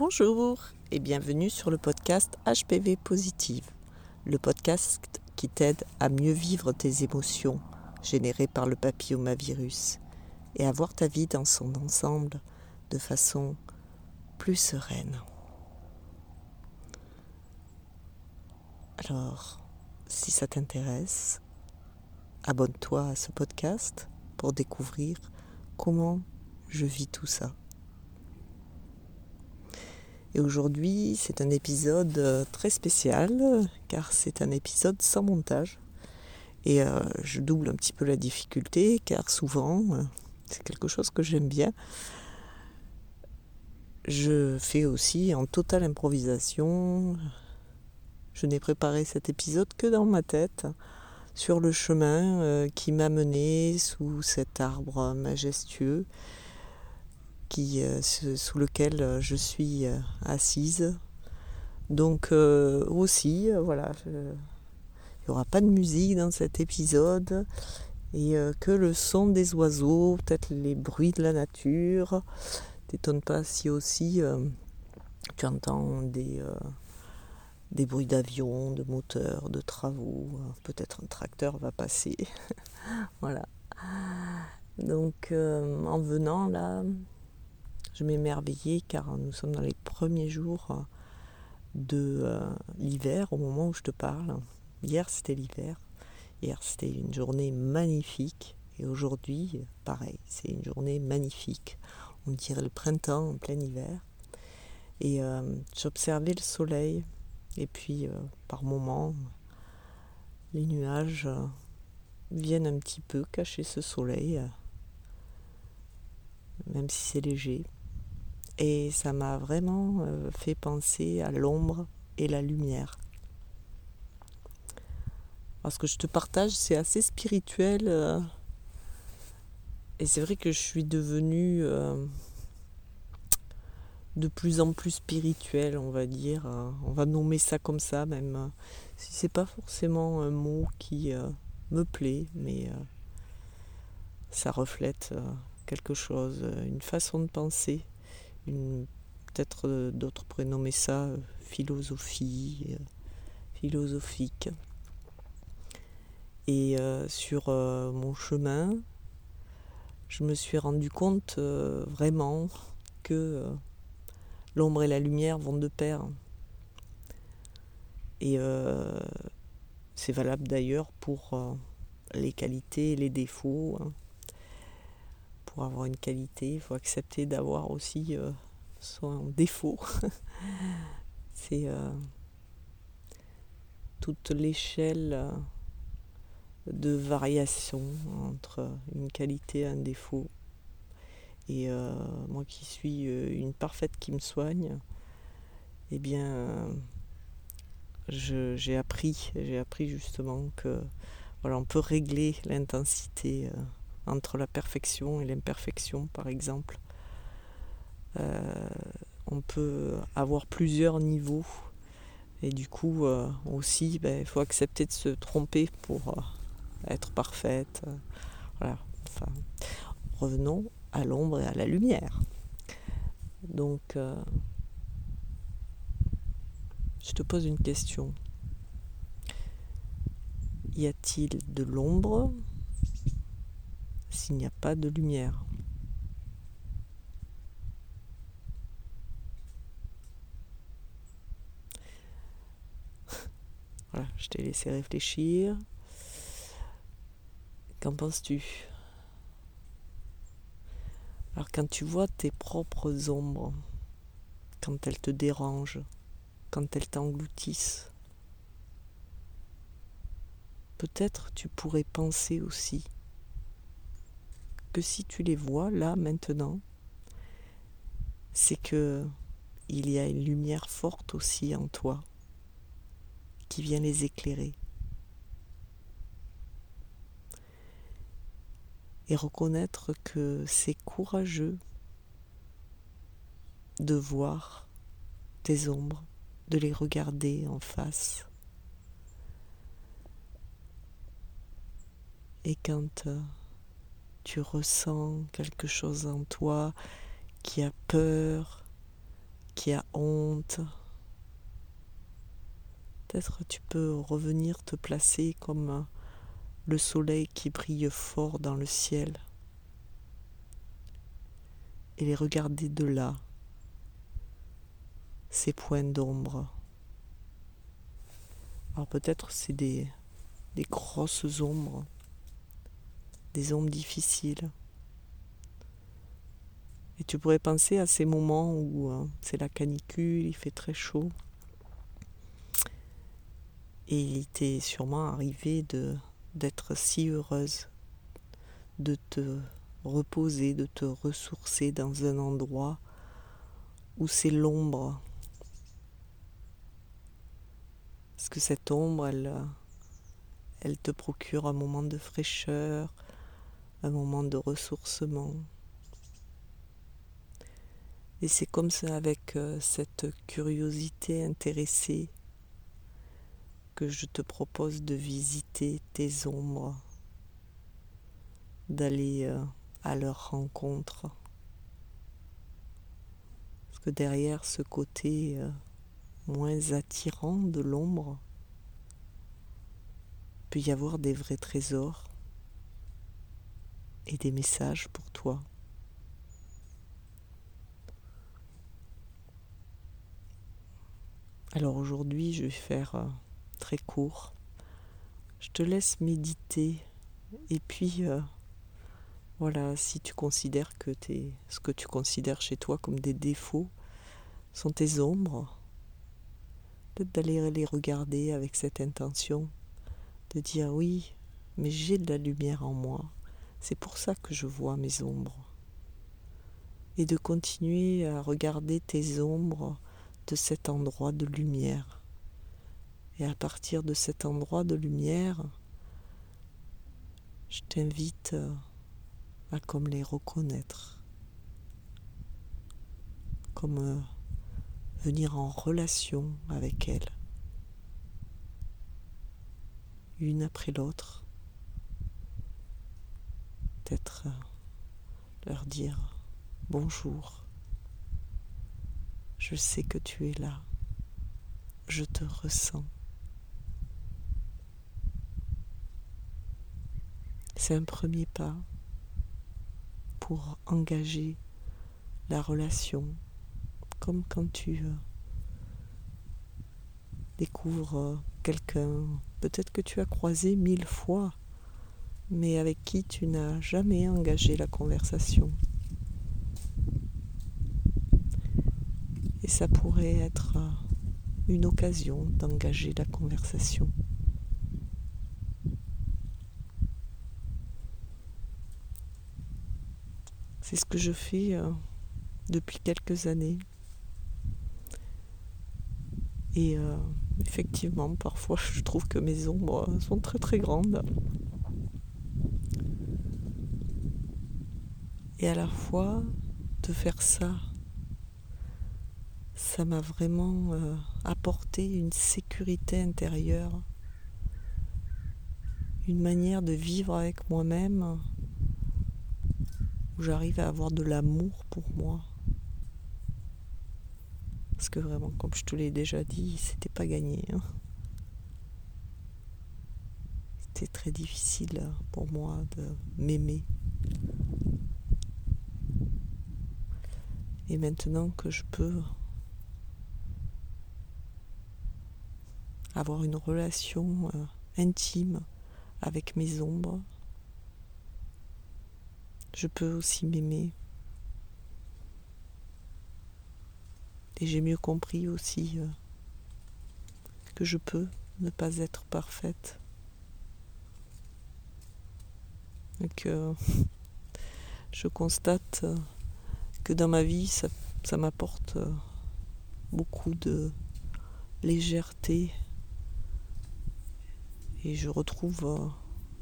Bonjour et bienvenue sur le podcast HPV Positive, le podcast qui t'aide à mieux vivre tes émotions générées par le papillomavirus et à voir ta vie dans son ensemble de façon plus sereine. Alors, si ça t'intéresse, abonne-toi à ce podcast pour découvrir comment je vis tout ça. Et aujourd'hui, c'est un épisode euh, très spécial car c'est un épisode sans montage. Et euh, je double un petit peu la difficulté car souvent, euh, c'est quelque chose que j'aime bien. Je fais aussi en totale improvisation. Je n'ai préparé cet épisode que dans ma tête, sur le chemin qui m'a mené sous cet arbre majestueux qui, euh, sous lequel euh, je suis euh, assise. Donc aussi, voilà, il n'y aura pas de musique dans cet épisode et que le son des oiseaux, peut-être les bruits de la nature. T'étonne pas si aussi tu entends des, des bruits d'avions, de moteurs, de travaux. Peut-être un tracteur va passer. voilà. Donc en venant là, je m'émerveillais car nous sommes dans les premiers jours de euh, l'hiver au moment où je te parle. Hier c'était l'hiver, hier c'était une journée magnifique et aujourd'hui pareil, c'est une journée magnifique. On dirait le printemps en plein hiver. Et euh, j'observais le soleil et puis euh, par moments les nuages viennent un petit peu cacher ce soleil, même si c'est léger. Et ça m'a vraiment euh, fait penser à l'ombre et la lumière. Parce que je te partage, c'est assez spirituel. Euh, et c'est vrai que je suis devenue euh, de plus en plus spirituelle, on va dire. On va nommer ça comme ça, même si c'est pas forcément un mot qui me plaît, mais ça reflète quelque chose, une façon de penser peut-être euh, d'autres pourraient nommer ça euh, philosophie, euh, philosophique. Et sur mon chemin, je me suis rendu compte vraiment que l'ombre et la lumière vont de pair. Et c'est valable d'ailleurs pour les qualités les défauts. Hein pour avoir une qualité, il faut accepter d'avoir aussi euh, son défaut. C'est euh, toute l'échelle euh, de variation entre une qualité et un défaut. Et moi qui suis une parfaite qui me soigne, eh bien, j'ai appris, j'ai appris justement que voilà, on peut régler l'intensité entre la perfection et l'imperfection, par exemple. Euh, on peut avoir plusieurs niveaux. Et du coup, euh, aussi, ben, il faut accepter de se tromper pour euh, être parfaite. voilà. Enfin, revenons à l'ombre et à la lumière. Donc, je te pose une question. Y a-t-il de l'ombre s'il n'y a pas de lumière. Voilà, je t'ai laissé réfléchir. Qu'en penses-tu? Alors quand tu vois tes propres ombres, quand elles te dérangent, quand elles t'engloutissent, peut-être tu pourrais penser aussi que si tu les vois là maintenant, c'est que il y a une lumière forte aussi en toi qui vient les éclairer. Et reconnaître que c'est courageux de voir tes ombres, de les regarder en face. Et quand euh, tu ressens quelque chose en toi qui a peur qui a honte. Peut-être tu peux revenir te placer comme le soleil qui brille fort dans le ciel et les regarder de là, ces points d'ombre. Alors peut-être c'est des, des grosses ombres, des ombres difficiles. Et tu pourrais penser à ces moments où euh, c'est la canicule, il fait très chaud. Et il t'est sûrement arrivé d'être si heureuse, de te reposer, de te ressourcer dans un endroit où c'est l'ombre. Parce que cette ombre, elle, elle te procure un moment de fraîcheur, un moment de ressourcement. Et c'est comme ça, avec euh, cette curiosité intéressée, que je te propose de visiter tes ombres, d'aller euh, à leur rencontre. Parce que derrière ce côté euh, moins attirant de l'ombre, peut y avoir des vrais trésors et des messages pour toi. Alors aujourd'hui, je vais faire euh, très court. Je te laisse méditer et puis euh, voilà, si tu considères que ce que tu considères chez toi comme des défauts sont tes ombres, peut-être d'aller les regarder avec cette intention, de dire oui, mais j'ai de la lumière en moi, c'est pour ça que je vois mes ombres. Et de continuer à regarder tes ombres de cet endroit de lumière. Et à partir de cet endroit de lumière, je t'invite à comme les reconnaître, comme euh, venir en relation avec elles, une après l'autre, peut-être euh, leur dire bonjour, je sais que tu es là, je te ressens. C'est un premier pas pour engager la relation, comme quand tu euh, découvres euh, quelqu'un, peut-être que tu as croisé mille fois, mais avec qui tu n'as jamais engagé la conversation. Et ça pourrait être une occasion d'engager la conversation. C'est ce que je fais euh, depuis quelques années. Et euh, effectivement, parfois, je trouve que mes ombres sont très très grandes. Et à la fois, de faire ça, ça m'a vraiment euh, apporté une sécurité intérieure, une manière de vivre avec moi-même j'arrive à avoir de l'amour pour moi. Parce que vraiment, comme je te l'ai déjà dit, c'était pas gagné. Hein. C'était très difficile pour moi de m'aimer. Et maintenant que je peux avoir une relation euh, intime avec mes ombres, je peux aussi m'aimer. Et j'ai mieux compris aussi euh, que je peux ne pas être parfaite. Que je constate euh, que dans ma vie, ça, m'apporte euh, beaucoup de légèreté. Et je retrouve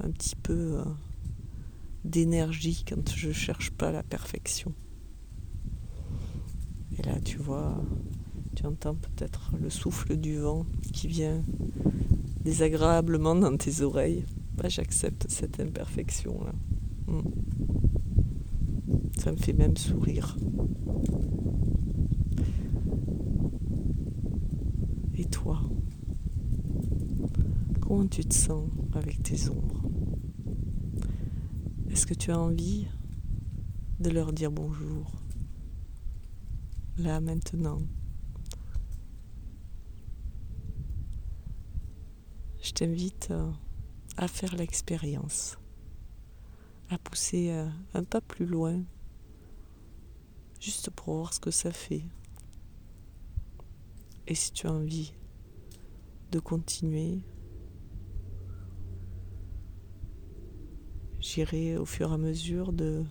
un petit peu d'énergie quand je cherche pas la perfection. Et là, tu vois, tu entends peut-être le souffle du vent qui vient désagréablement dans tes oreilles. Bah, j'accepte cette imperfection-là. Hmm. Ça me fait même sourire. toi Comment tu te sens avec tes ombres? Est-ce que tu as envie de leur dire bonjour? Là, maintenant. Je t'invite euh, à faire l'expérience, à pousser euh, un pas plus loin, juste pour voir ce que ça fait. Et si tu as envie de continuer, j'irai au fur et à mesure de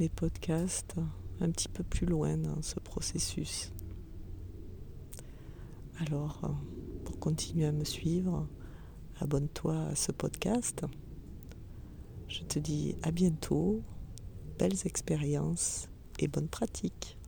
mes podcasts un petit peu plus loin dans ce processus. Alors, pour continuer à me suivre, abonne-toi à ce podcast. Je te dis à bientôt, belles expériences et bonnes pratiques.